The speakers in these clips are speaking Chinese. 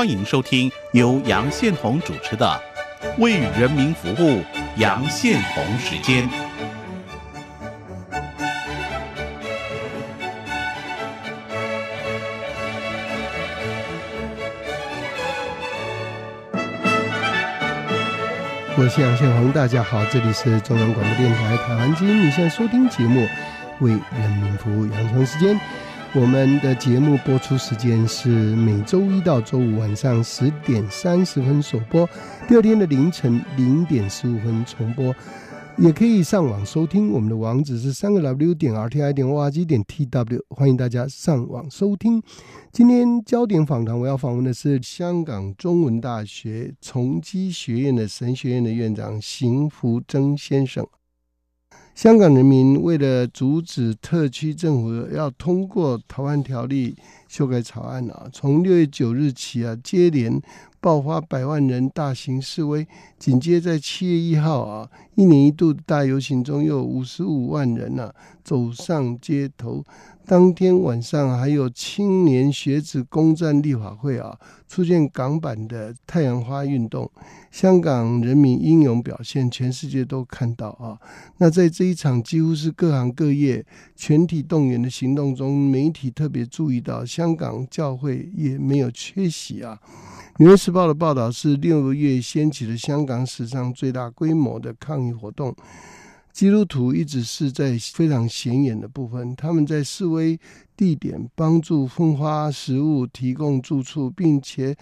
欢迎收听由杨宪宏主持的《为人民服务》杨宪宏时间。我是杨宪宏，大家好，这里是中央广播电台台湾之音，你现在收听节目《为人民服务》杨宏时间。我们的节目播出时间是每周一到周五晚上十点三十分首播，第二天的凌晨零点十五分重播，也可以上网收听。我们的网址是三个 W 点 R T I 点 O R G 点 T W，欢迎大家上网收听。今天焦点访谈，我要访问的是香港中文大学崇基学院的神学院的院长邢福增先生。香港人民为了阻止特区政府要通过《逃犯条例》修改草案啊，从六月九日起啊，接连爆发百万人大型示威，紧接在七月一号啊，一年一度大游行中，有五十五万人呐走上街头。当天晚上还有青年学子攻占立法会啊，出现港版的太阳花运动，香港人民英勇表现，全世界都看到啊。那在这一场几乎是各行各业全体动员的行动中，媒体特别注意到，香港教会也没有缺席啊。《纽约时报》的报道是六个月掀起了香港史上最大规模的抗议活动。基督徒一直是在非常显眼的部分，他们在示威地点帮助分发食物、提供住处，并且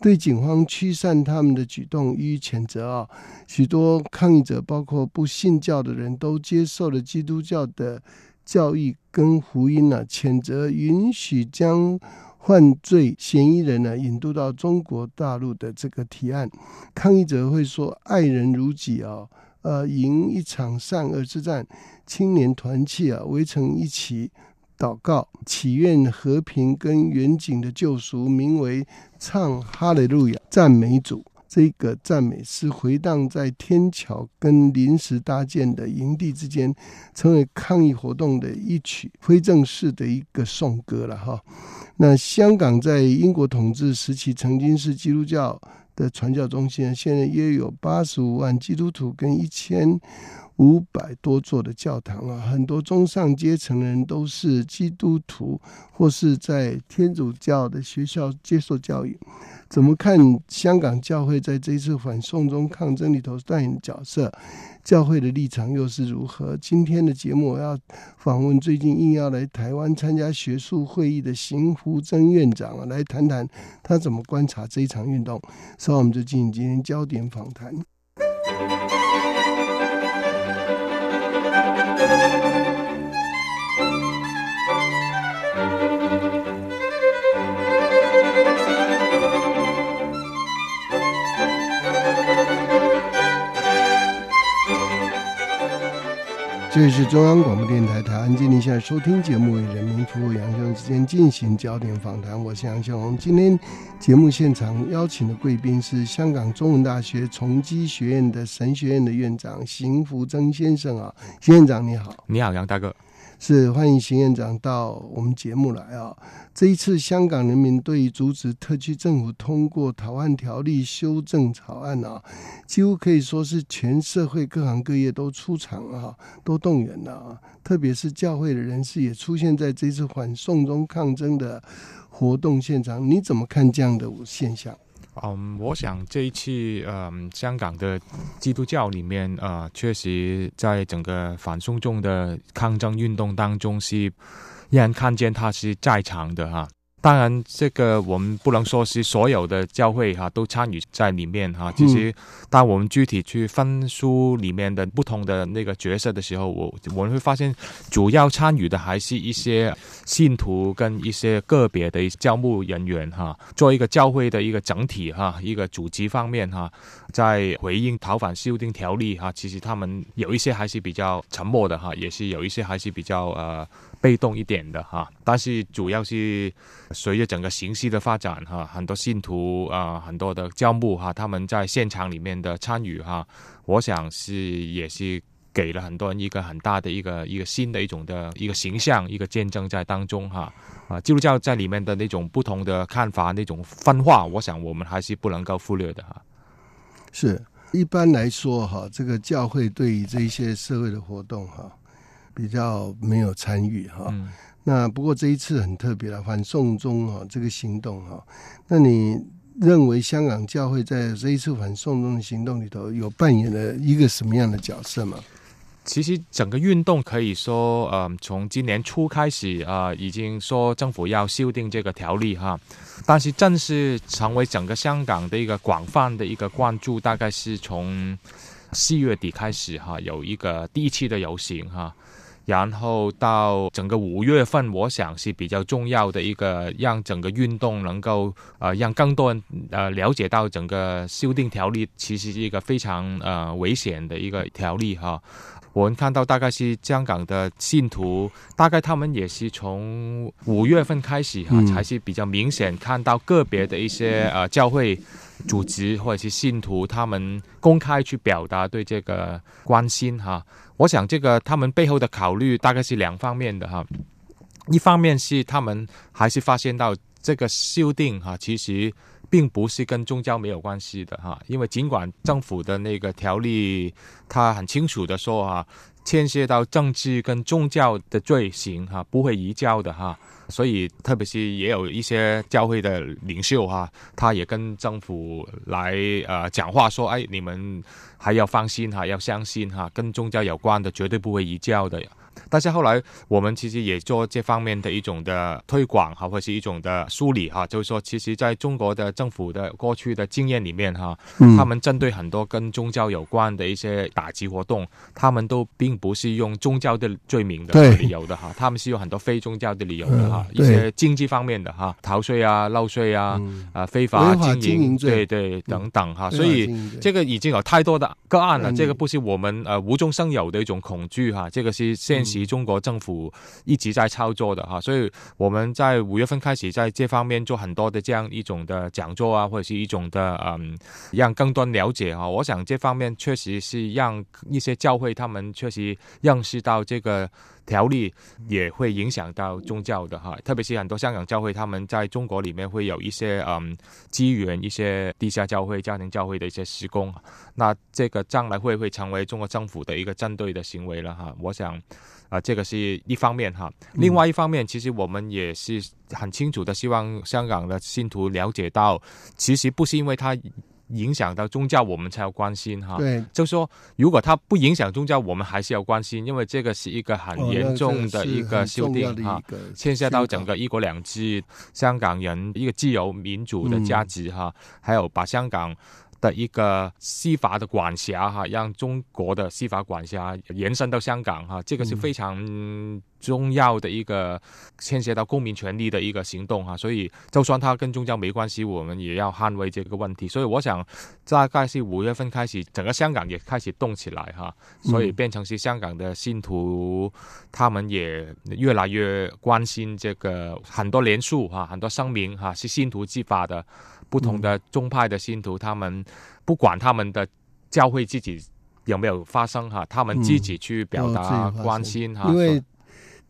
对警方驱散他们的举动予以谴责啊！许多抗议者，包括不信教的人都接受了基督教的教义跟福音呢，谴责允许将犯罪嫌疑人呢引渡到中国大陆的这个提案。抗议者会说：“爱人如己啊！”呃，赢一场善恶之战，青年团契啊，围成一起祷告，祈愿和平跟远景的救赎，名为唱哈利路亚赞美主。这个赞美诗回荡在天桥跟临时搭建的营地之间，成为抗议活动的一曲非正式的一个颂歌了哈。那香港在英国统治时期，曾经是基督教。的传教中心现在约有八十五万基督徒跟一千五百多座的教堂啊，很多中上阶层的人都是基督徒或是在天主教的学校接受教育。怎么看香港教会在这次反送中抗争里头扮演角色？教会的立场又是如何？今天的节目我要访问最近应要来台湾参加学术会议的邢福增院长来谈谈他怎么观察这一场运动。所以我们就进行今天焦点访谈。这里是中央广播电台台湾经理现在收听节目为人民服务，杨雄之间进行焦点访谈。我是杨雄。今天节目现场邀请的贵宾是香港中文大学崇基学院的神学院的院长邢福增先生啊，邢院长你好，你好杨大哥。是欢迎邢院长到我们节目来啊！这一次香港人民对于阻止特区政府通过《逃犯条例》修正草案啊，几乎可以说是全社会各行各业都出场啊，都动员了啊！特别是教会的人士也出现在这次反送中抗争的活动现场。你怎么看这样的现象？嗯，我想这一次，嗯，香港的基督教里面，呃，确实在整个反送中的抗争运动当中，是让人看见他是在场的哈。当然，这个我们不能说是所有的教会哈都参与在里面哈。其实，当我们具体去分书里面的不同的那个角色的时候，我我们会发现，主要参与的还是一些信徒跟一些个别的教牧人员哈。做一个教会的一个整体哈，一个组织方面哈，在回应逃犯修订条例哈，其实他们有一些还是比较沉默的哈，也是有一些还是比较呃。被动一点的哈，但是主要是随着整个形势的发展哈，很多信徒啊，很多的教牧哈，他们在现场里面的参与哈，我想是也是给了很多人一个很大的一个一个新的一种的一个形象，一个见证在当中哈啊，基督教在里面的那种不同的看法，那种分化，我想我们还是不能够忽略的哈。是，一般来说哈，这个教会对于这一些社会的活动哈，比较没有参与哈。嗯那不过这一次很特别了，反送中哈这个行动哈，那你认为香港教会在这一次反送中的行动里头有扮演了一个什么样的角色吗？其实整个运动可以说，呃，从今年初开始啊、已经说政府要修订这个条例哈，但是正式成为整个香港的一个广泛的一个关注，大概是从四月底开始哈，有一个第一期的游行哈。然后到整个五月份，我想是比较重要的一个，让整个运动能够呃让更多人呃了解到整个修订条例其实是一个非常呃危险的一个条例哈。我们看到大概是香港的信徒，大概他们也是从五月份开始哈，嗯才是比较明显看到个别的一些呃教会组织或者是信徒，他们公开去表达对这个关心哈。我想这个他们背后的考虑大概是两方面的哈，一方面是他们还是发现到这个修订哈，其实并不是跟宗教没有关系的哈，因为尽管政府的那个条例，它很清楚的说哈，牵涉到政治跟宗教的罪行哈，不会移交的哈。所以，特别是也有一些教会的领袖哈，他也跟政府来呃讲话说，哎，你们还要放心哈，要相信哈，跟宗教有关的绝对不会移交的。但是后来我们其实也做这方面的一种的推广哈，或是一种的梳理哈，就是说，其实在中国的政府的过去的经验里面哈，嗯。他们针对很多跟宗教有关的一些打击活动，他们都并不是用宗教的罪名的理由的哈，他们是有很多非宗教的理由的哈，嗯一些经济方面的哈，逃税啊、漏税啊、嗯。啊非法经营经营罪。对对等等哈，所以这个已经有太多的个案了，这个不是我们呃无中生有的一种恐惧哈，这个是现实中国政府一直在操作的哈，所以我们在五月份开始在这方面做很多的这样一种的讲座啊，或者是一种的嗯，让更多了解哈。我想这方面确实是让一些教会他们确实认识到这个。条例也会影响到宗教的哈，特别是很多香港教会，他们在中国里面会有一些嗯机缘，一些地下教会、家庭教会的一些施工，那这个将来会不会成为中国政府的一个针对的行为了哈？我想。啊、这个是一方面哈。另外一方面，其实我们也是很清楚的，希望香港的信徒了解到，其实不是因为它影响到宗教，我们才要关心哈。对，就说如果它不影响宗教，我们还是要关心，因为这个是一个很严重的一个修订哈。牵涉到整个一国两制，香港人一个自由民主的价值哈，还有把香港的一个司法的管辖哈，让中国的司法管辖延伸到香港哈，这个是嗯非常重要的一个牵涉到公民权利的一个行动哈，所以就算它跟宗教没关系，我们也要捍卫这个问题。所以我想，大概是五月份开始，整个香港也开始动起来哈，所以嗯变成是香港的信徒，他们也越来越关心这个很多联署哈，很多声明哈，是信徒自发的，不同的宗派的信徒，他们不管他们的教会自己有没有发生哈，他们自己去表达关心哈，因为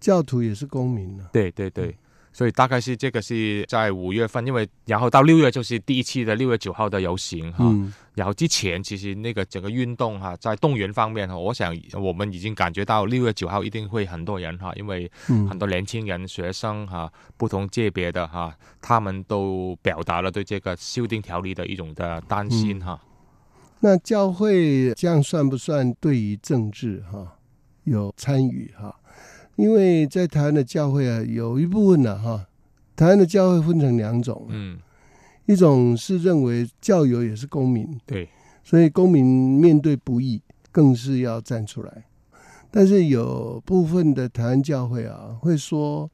教徒也是公民呢、对对对，所以大概是这个是在五月份，因为然后到六月就是第一期的六月九号的游行哈，嗯然后之前其实那个整个运动哈，在动员方面哈，我想我们已经感觉到六月九号一定会很多人哈，因为嗯很多年轻人、学生哈，不同界别的哈，他们都表达了对这个修订条例的一种的担心哈。那教会这样算不算对于政治哈有参与哈？因为在台湾的教会啊，有一部分呢、哈，台湾的教会分成两种，嗯，一种是认为教友也是公民，对，所以公民面对不义更是要站出来。但是有部分的台湾教会啊，会说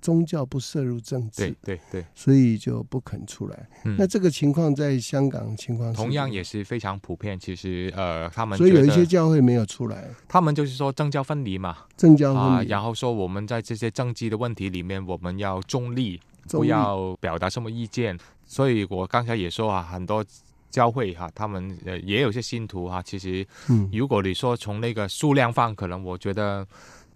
宗教不涉入政治对，对对，所以就不肯出来。嗯那这个情况在香港情况同样也是非常普遍。其实呃，他们所以有一些教会没有出来，他们就是说政教分离嘛，政教啊，分离，然后说我们在这些政治的问题里面，我们要中立，中立不要表达什么意见。所以我刚才也说啊，很多教会哈，他们呃也有些信徒哈。其实，嗯如果你说从那个数量放，可能我觉得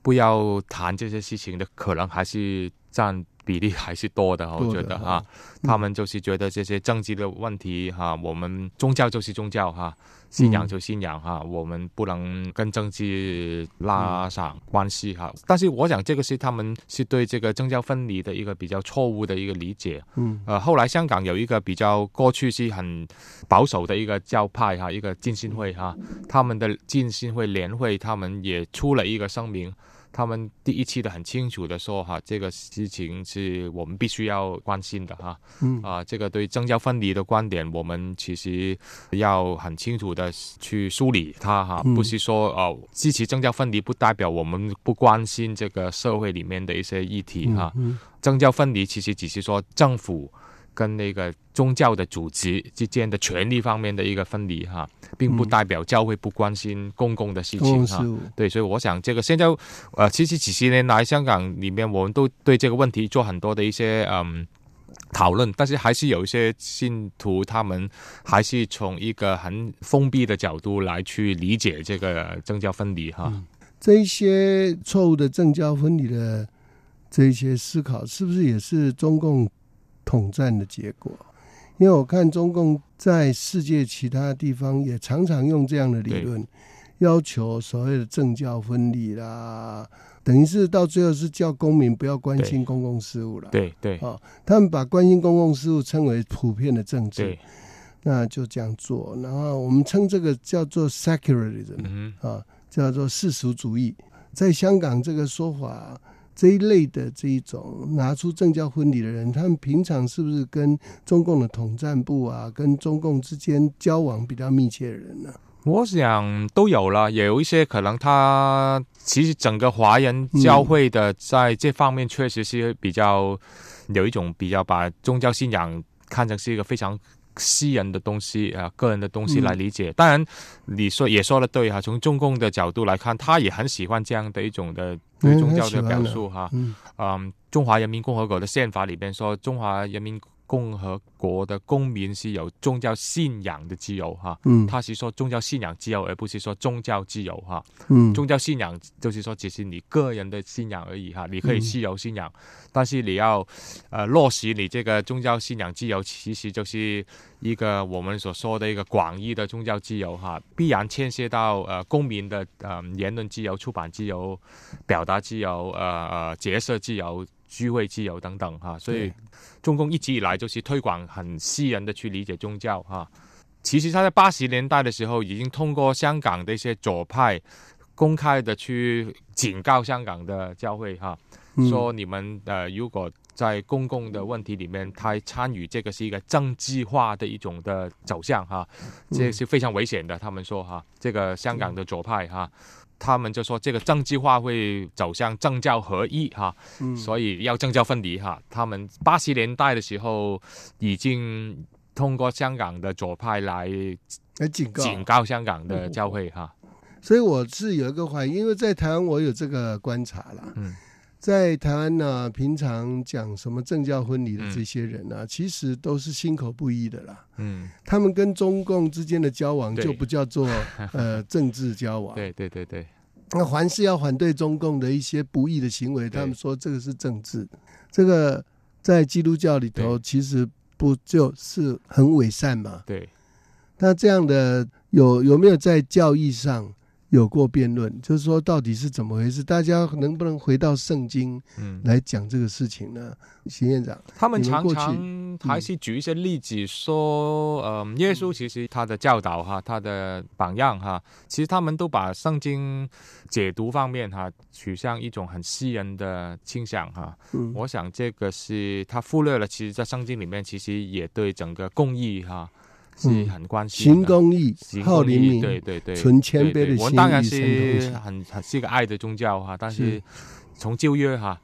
不要谈这些事情的，可能还是占比例还是多的，我觉得哈。嗯他们就是觉得这些政治的问题哈，我们宗教就是宗教哈，信仰就信仰哈，我们不能跟政治拉上关系哈。但是我想这个是他们是对这个政教分离的一个比较错误的一个理解。嗯呃，后来香港有一个比较过去是很保守的一个教派哈，一个浸信会哈，他们的浸信会联会他们也出了一个声明。他们第一期的很清楚的说哈，这个事情是我们必须要关心的哈。嗯啊，这个对政教分离的观点，我们其实要很清楚的去梳理它哈，嗯不是说哦支持政教分离不代表我们不关心这个社会里面的一些议题哈。嗯政教分离其实只是说政府跟那个宗教的组织之间的权利方面的一个分离哈，并不嗯代表教会不关心公共的事情哈。对，所以我想这个现在呃，其实几十年来香港里面，我们都对这个问题做很多的一些嗯讨论，但是还是有一些信徒他们还是从一个很封闭的角度来去理解这个政教分离哈。嗯这一些错误的政教分离的这一些思考，是不是也是中共统战的结果？因为我看中共在世界其他地方也常常用这样的理论，要求所谓的政教分离啦，等于是到最后是叫公民不要关心公共事务了。对对哦他们把关心公共事务称为普遍的政治，，那就这样做。然后我们称这个叫做 secularism，嗯啊，叫做世俗主义。在香港这个说法这一类的这一种拿出政教婚礼的人，他们平常是不是跟中共的统战部啊，跟中共之间交往比较密切的人呢？我想都有了，也有一些可能他其实整个华人教会的在这方面确实是比较有一种比较把宗教信仰看成是一个非常私人的东西啊、个人的东西来理解。当然，你说也说的对哈、从中共的角度来看，他也很喜欢这样的一种的宗教的表述哈。嗯嗯，中华人民共和国的宪法里边说，中华人民共和国的公民是有宗教信仰的自由哈。嗯他是说宗教信仰自由，而不是说宗教自由哈。嗯宗教信仰就是说只是你个人的信仰而已哈，你可以嗯自由信仰，但是你要呃落实你这个宗教信仰自由，其实就是一个我们所说的一个广义的宗教自由哈，必然牵涉到呃公民的呃言论自由、出版自由、表达自由、呃呃结社自由。聚会自由等等哈，所以中共一直以来就是推广很私人的去理解宗教哈。其实他在八十年代的时候，已经通过香港的一些左派公开的去警告香港的教会哈，嗯说你们呃如果在公共的问题里面，他参与这个是一个政治化的一种的走向哈，这是非常危险的。他们说哈，这个香港的左派哈。他们就说这个政治化会走向政教合一哈，嗯所以要政教分离哈。他们八十年代的时候已经通过香港的左派来来警告，警告香港的教会哈。所以我是有一个怀疑，因为在台湾我有这个观察了。嗯在台湾呢，平常讲什么政教分离的这些人呢、其实都是心口不一的啦。嗯，他们跟中共之间的交往就不叫做 呃政治交往。对对对对，那凡是要反对中共的一些不义的行为，他们说这个是政治。这个在基督教里头其实不就是很伪善嘛？对，那这样的有有没有在教义上有过辩论？就是说到底是怎么回事？大家能不能回到圣经嗯，来讲这个事情呢？邢院长，他们常常还是举一些例子说，嗯、耶稣其实他的教导哈，他的榜样哈，其实他们都把圣经解读方面哈，取向一种很私人的倾向哈。嗯，我想这个是他忽略了，其实，在圣经里面其实也对整个公益哈是嗯很关心的。行公益好灵明，对对对，存谦卑的心我们当然是很很是一个爱的宗教哈，但是是从旧约哈，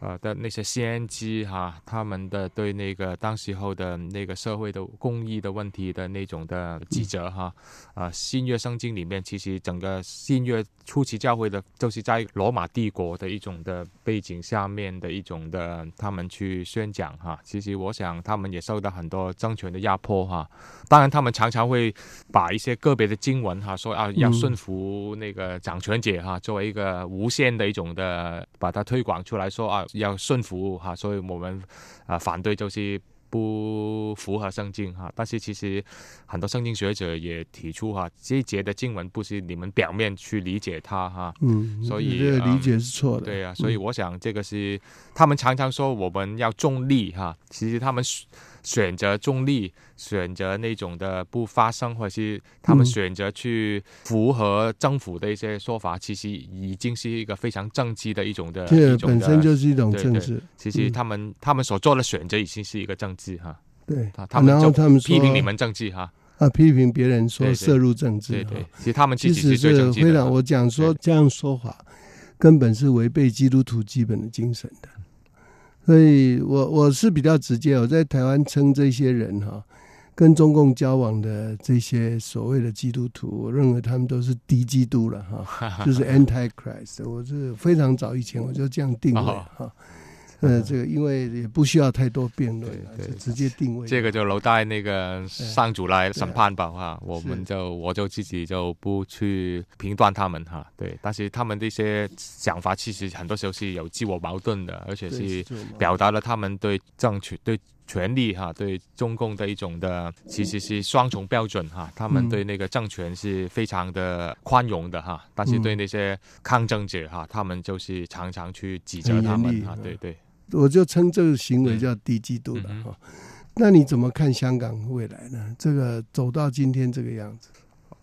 呃的那些先知哈，他们的对那个当时候的那个社会的公益的问题的那种的记者哈，啊新约圣经里面其实整个新约初期教会的，就是在罗马帝国的一种的背景下面的一种的，他们去宣讲哈。其实我想他们也受到很多政权的压迫哈。当然他们常常会把一些个别的经文哈说啊要顺服那个掌权者哈，作为一个无限的一种的把它推广出来说啊。要顺服哈，所以我们啊反对就是不符合圣经哈。但是其实很多圣经学者也提出哈，这一节的经文不是你们表面去理解它哈。嗯，所以这个理解是错的。对呀，所以我想这个是他们常常说我们要重力哈，其实他们。选择中立，选择那种的不发声，或者是他们选择去符合政府的一些说法，其实已经是一个非常政治的一种的。这本身就是一种政治。其实他们他们所做的选择已经是一个政治哈。对，他们就他们批评你们政治哈。啊，批评别人说涉入政治。对对，其实他们其实是非常，我讲说这样说法，根本是违背基督徒基本的精神的。所以我我是比较直接，我在台湾称这些人哈，跟中共交往的这些所谓的基督徒，我认为他们都是敌基督了哈，就是 Antichrist。我是非常早以前我就这样定位哈。呃，这个因为也不需要太多辩论，就直接定位。这个就留待那个上主来审判吧，哈，我们就我就自己就不去评断他们哈。对，但是他们这些想法其实很多时候是有自我矛盾的，而且是表达了他们对政权、对权力哈、对中共的一种的，其实是双重标准哈。他们对那个政权是非常的宽容的哈，但是对那些抗争者哈，他们就是常常去指责他们哈。对对。我就称这个行为叫低基度了哈。那你怎么看香港未来呢？这个走到今天这个样子，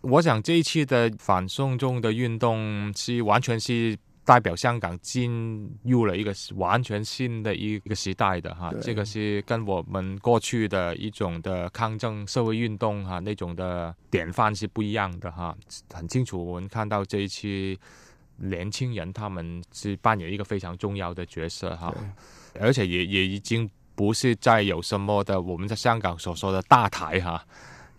我想这一期的反送中的运动是完全是代表香港进入了一个完全新的一个时代的哈。这个是跟我们过去的一种的抗争社会运动哈那种的典范是不一样的哈。很清楚，我们看到这一期年轻人他们是扮演一个非常重要的角色哈。而且也也已经不是在有什么的我们在香港所说的大台哈，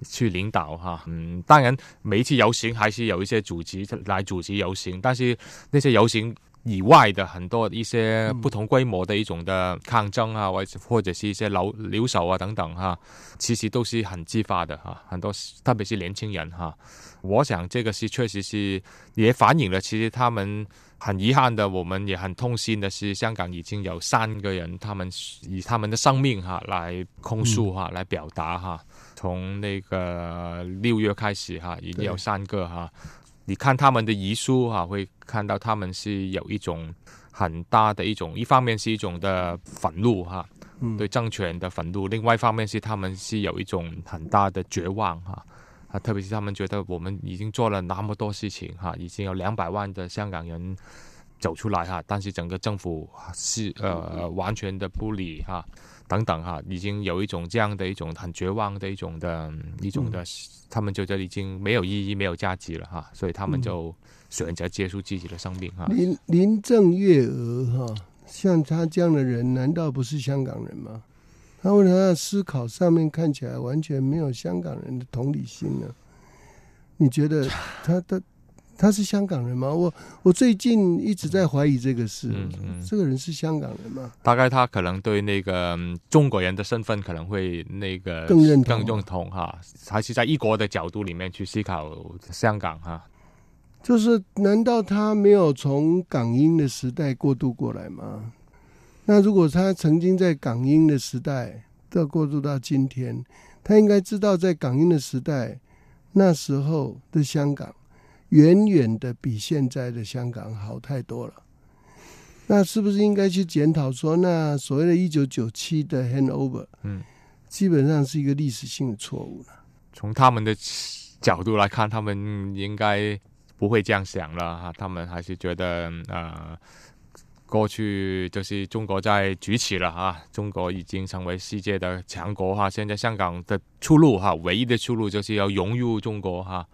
去领导哈，嗯，当然每一次游行还是有一些组织来组织游行，但是那些游行以外的很多一些不同规模的一种的抗争啊，或者或者是一些留留守啊等等哈，其实都是很激发的哈，很多特别是年轻人哈，我想这个是确实是也反映了其实他们。很遗憾的，我们也很痛心的是，香港已经有三个人，他们以他们的生命哈来控诉哈，来表达哈。从那个六月开始哈，已经有三个哈。你看他们的遗书哈，会看到他们是有一种很大的一种，一方面是一种的愤怒哈，对政权的愤怒；，另外一方面是他们是有一种很大的绝望哈。啊，特别是他们觉得我们已经做了那么多事情哈，已经有两百万的香港人走出来哈，但是整个政府是呃完全的不理哈，等等哈，已经有一种这样的一种很绝望的一种的一种的，他们觉得已经没有意义、没有价值了哈，所以他们就选择结束自己的生命哈。林林郑月娥哈，像他这样的人，难道不是香港人吗？他为什么思考上面看起来完全没有香港人的同理心呢？你觉得他他他是香港人吗？我我最近一直在怀疑这个事。这个人是香港人吗？大概他可能对那个中国人的身份可能会那个更认同更认同哈，还是在一国的角度里面去思考香港哈。就是难道他没有从港英的时代过渡过来吗？那如果他曾经在港英的时代，到过渡到今天，他应该知道，在港英的时代，那时候的香港，远远的比现在的香港好太多了。那是不是应该去检讨说，那所谓的一九九七的 handover，嗯，基本上是一个历史性的错误呢？从他们的角度来看，他们应该不会这样想了哈，他们还是觉得啊。过去就是中国在崛起了哈，中国已经成为世界的强国哈。现在香港的出路哈，唯一的出路就是要融入中国哈。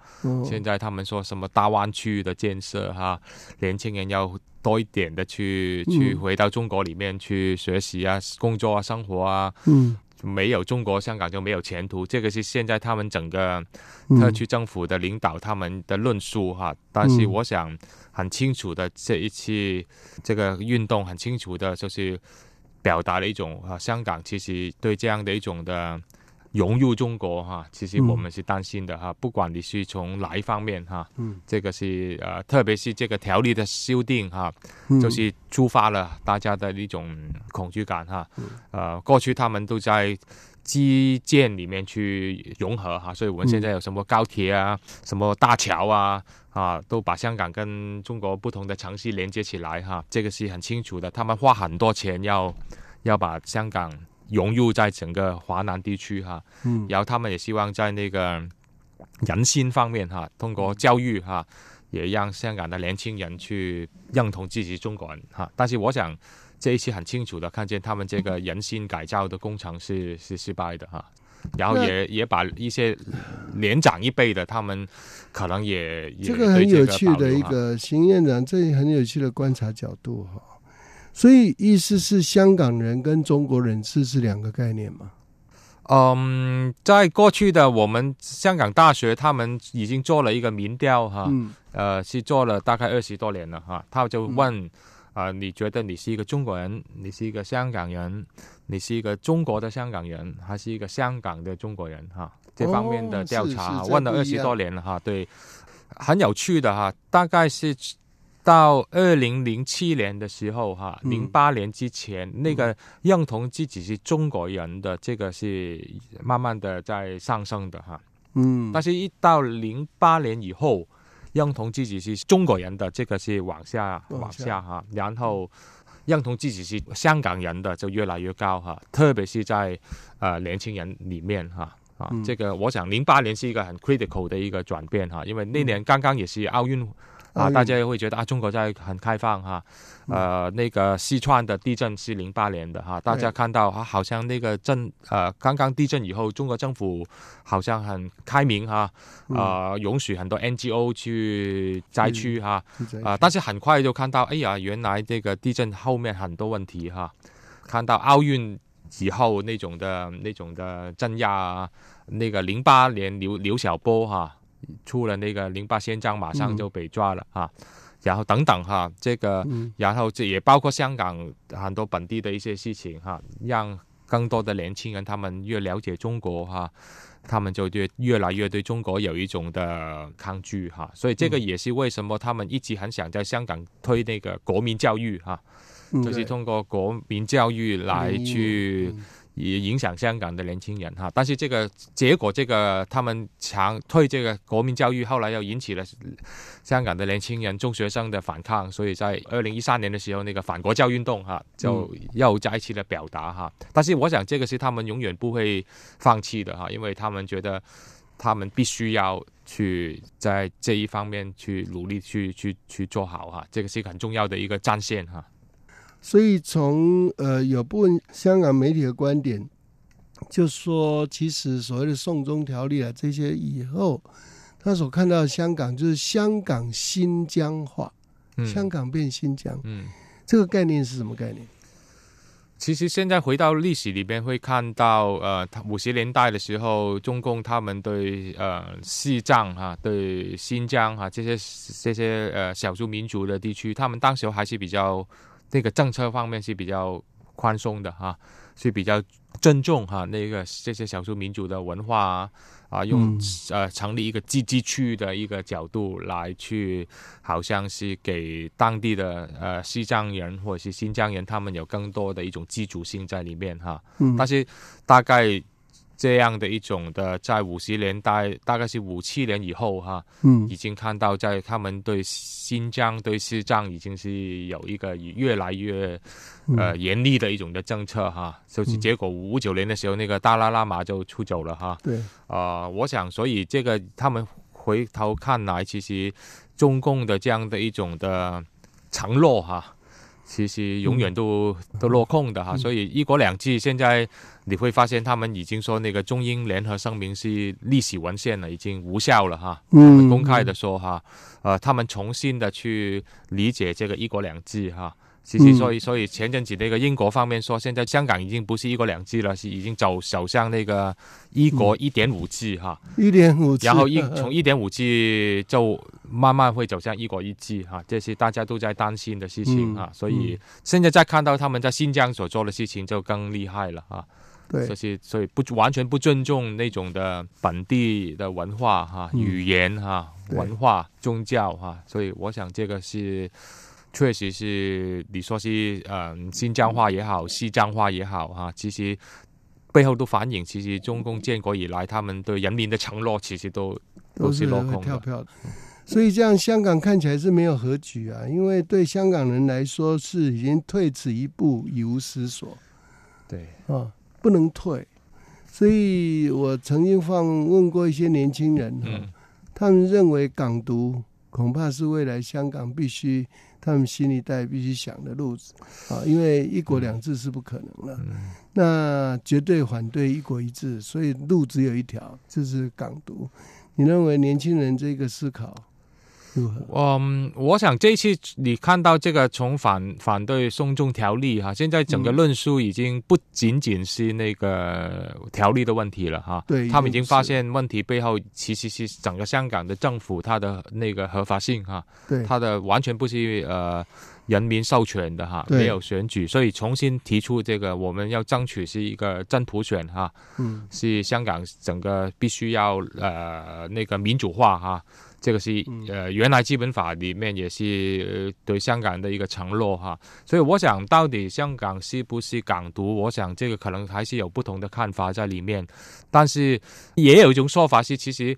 现在他们说什么大湾区的建设哈，年轻人要多一点的去去回到中国里面去学习啊、工作啊、生活啊。嗯。没有中国香港就没有前途，这个是现在他们整个特区政府的领导他们的论述哈。但是我想很清楚的，这一次这个运动很清楚的就是表达了一种啊，香港其实对这样的一种的。融入中国哈，其实我们是担心的哈。不管你是从哪一方面哈，嗯，这个是呃，特别是这个条例的修订哈，就是触发了大家的一种恐惧感哈。呃，过去他们都在基建里面去融合哈，所以我们现在有什么高铁啊、什么大桥啊啊，都把香港跟中国不同的城市连接起来哈。这个是很清楚的，他们花很多钱要要把香港。融入在整个华南地区哈，嗯，然后他们也希望在那个人心方面哈，通过教育哈，也让香港的年轻人去认同自己中国人哈。但是我想这一期很清楚的看见他们这个人心改造的工程是是失败的哈，然后也也把一些年长一辈的他们可能也这个很有趣的一个新院长，这很有趣的观察角度哈。所以意思是香港人跟中国人是是两个概念吗？嗯，在过去的我们香港大学，他们已经做了一个民调哈，呃，是做了大概二十多年了哈。他就问啊，你觉得你是一个中国人，你是一个香港人，你是一个中国的香港人，还是一个香港的中国人哈？这方面的调查问了二十多年了哈，对，很有趣的哈，大概是。到二零零七年的时候，哈，零八年之前，那个认同自己是中国人的这个是慢慢的在上升的，哈，嗯，但是一到零八年以后，认同自己是中国人的这个是往下往下。哈，然后认同自己是香港人的就越来越高哈，特别是在呃年轻人里面哈，啊，这个我想零八年是一个很 critical 的一个转变哈，因为那年刚刚也是奥运。啊，大家也会觉得啊，中国在很开放哈，呃，那个四川的地震是零八年的哈，大家看到啊，好像那个震呃刚刚地震以后，中国政府好像很开明哈，啊，允许很多 NGO 去灾区哈，啊，但是很快就看到，哎呀，原来这个地震后面很多问题哈，看到奥运以后那种的那种的镇压啊，那个零八年刘刘晓波哈。出了那个零八宪章，马上就被抓了哈，然后等等哈，这个，然后这也包括香港很多本地的一些事情哈，让更多的年轻人他们越了解中国哈，他们就越越来越对中国有一种的抗拒哈，所以这个也是为什么他们一直很想在香港推那个国民教育哈，就是通过国民教育来去。也影响香港的年轻人哈，但是这个结果，这个他们强推这个国民教育，后来又引起了香港的年轻人、中学生的反抗，所以在二零一三年的时候，那个反国教运动哈，就又再一次的表达哈。但是我想，这个是他们永远不会放弃的哈，因为他们觉得他们必须要去在这一方面去努力去去去做好哈，这个是一个很重要的一个战线哈。所以，从呃有部分香港媒体的观点，就说其实所谓的“送中条例”啊这些以后，他所看到的香港就是香港新疆化，香港变新疆。嗯，这个概念是什么概念？其实现在回到历史里边，会看到呃，五十年代的时候，中共他们对呃西藏哈、对新疆哈这些这些呃少数民族的地区，他们当时还是比较。那个政策方面是比较宽松的哈，是比较尊重哈那个这些少数民族的文化啊，啊用呃成立一个自治区的一个角度来去，好像是给当地的呃西藏人或者是新疆人他们有更多的一种自主性在里面哈，但是大概。这样的一种的，在五十年代，大概是五七年以后哈，嗯，已经看到在他们对新疆、对西藏已经是有一个越来越呃严厉的一种的政策哈，就是结果五九年的时候，那个达拉拉玛就出走了哈，对，啊，我想所以这个他们回头看来，其实中共的这样的一种的承诺哈。其实永远都、都落空的哈。所以一国两制现在你会发现，他们已经说那个中英联合声明是历史文献了，已经无效了哈。他们公开的说哈，呃，他们重新的去理解这个一国两制哈。其实，所以，所以前阵子那个英国方面说，现在香港已经不是一国两制了，是已经走走向那个一国一点五制哈。一点五，然后一 从一点五制就慢慢会走向一国一制哈，这是大家都在担心的事情哈。所以现在再看到他们在新疆所做的事情就更厉害了啊。对，这些所以不完全不尊重那种的本地的文化哈、语言哈、文化、宗教哈，所以我想这个是。确实是你说是嗯新疆话也好，西藏话也好哈，其实背后都反映，其实中共建国以来，他们对人民的承诺其实都都是落空的。所以这样香港看起来是没有和局啊，因为对香港人来说是已经退此一步，已无思索。对啊，不能退。所以我曾经访问过一些年轻人哈，他们认为港独恐怕是未来香港必须。他们新一代必须想的路子啊，因为一国两制是不可能了，那绝对反对一国一制，所以路只有一条，就是港独。你认为年轻人这个思考？嗯，我想这一次你看到这个从反反对送中条例哈，现在整个论述已经不仅仅是那个条例的问题了哈。对，他们已经发现问题背后其实是整个香港的政府它的那个合法性哈。对，它的完全不是呃人民授权的哈，没有选举，所以重新提出这个我们要争取是一个真普选哈。嗯，是香港整个必须要呃那个民主化哈。这个是呃，原来基本法里面也是对香港的一个承诺哈，所以我想到底香港是不是港独，我想这个可能还是有不同的看法在里面，但是也有一种说法是，其实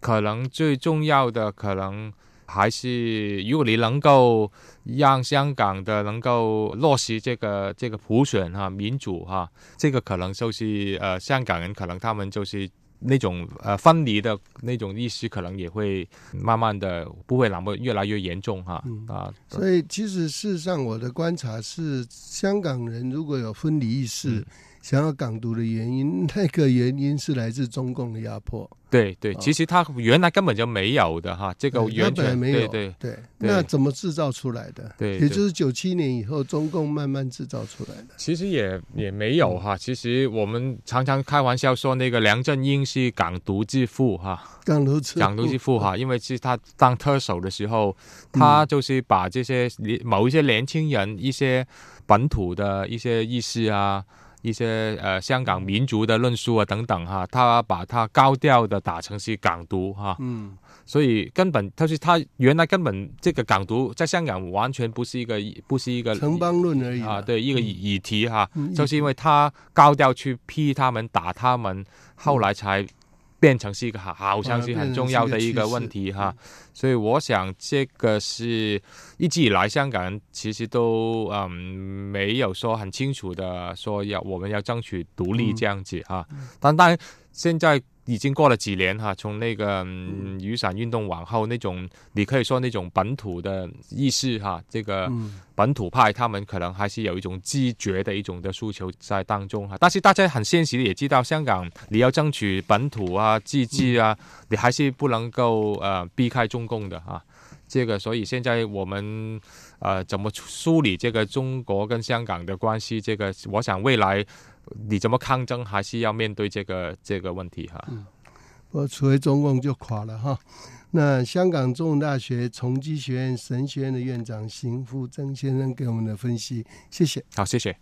可能最重要的可能还是，如果你能够让香港的能够落实这个这个普选哈、民主哈，这个可能就是呃，香港人可能他们就是。那种呃分离的那种意识，可能也会慢慢的不会那么越来越严重哈啊。所以其实事实上，我的观察是，香港人如果有分离意识。想要港独的原因，那个原因是来自中共的压迫。对对，其实他原来根本就没有的哈，这个原本没有。对对，那怎么制造出来的？对，也就是九七年以后，中共慢慢制造出来的。其实也也没有哈，其实我们常常开玩笑说，那个梁振英是港独之父哈，港独之港独之父哈，因为是他当特首的时候，他就是把这些某一些年轻人一些本土的一些意识啊。一些呃香港民族的论述啊等等哈，他把他高调的打成是港独哈，嗯，所以根本他是他原来根本这个港独在香港完全不是一个不是一个城邦论而已啊，对一个议题哈，就是因为他高调去批他们打他们，后来才。变成是一个好，好像是很重要的一个问题哈，所以我想这个是一直以来香港人其实都嗯没有说很清楚的说要我们要争取独立这样子哈，但当然现在。已经过了几年哈，从那个雨伞运动往后，那种你可以说那种本土的意识哈，这个本土派他们可能还是有一种自觉的一种的诉求在当中哈。但是大家很现实的也知道，香港你要争取本土啊、自治啊，你还是不能够呃避开中共的哈。这个所以现在我们呃怎么梳理这个中国跟香港的关系？这个我想未来。你怎么抗争，还是要面对这个这个问题哈？嗯，我除非中共就垮了哈。那香港中文大学崇基学院神学院的院长邢富增先生给我们的分析，谢谢。好，谢谢。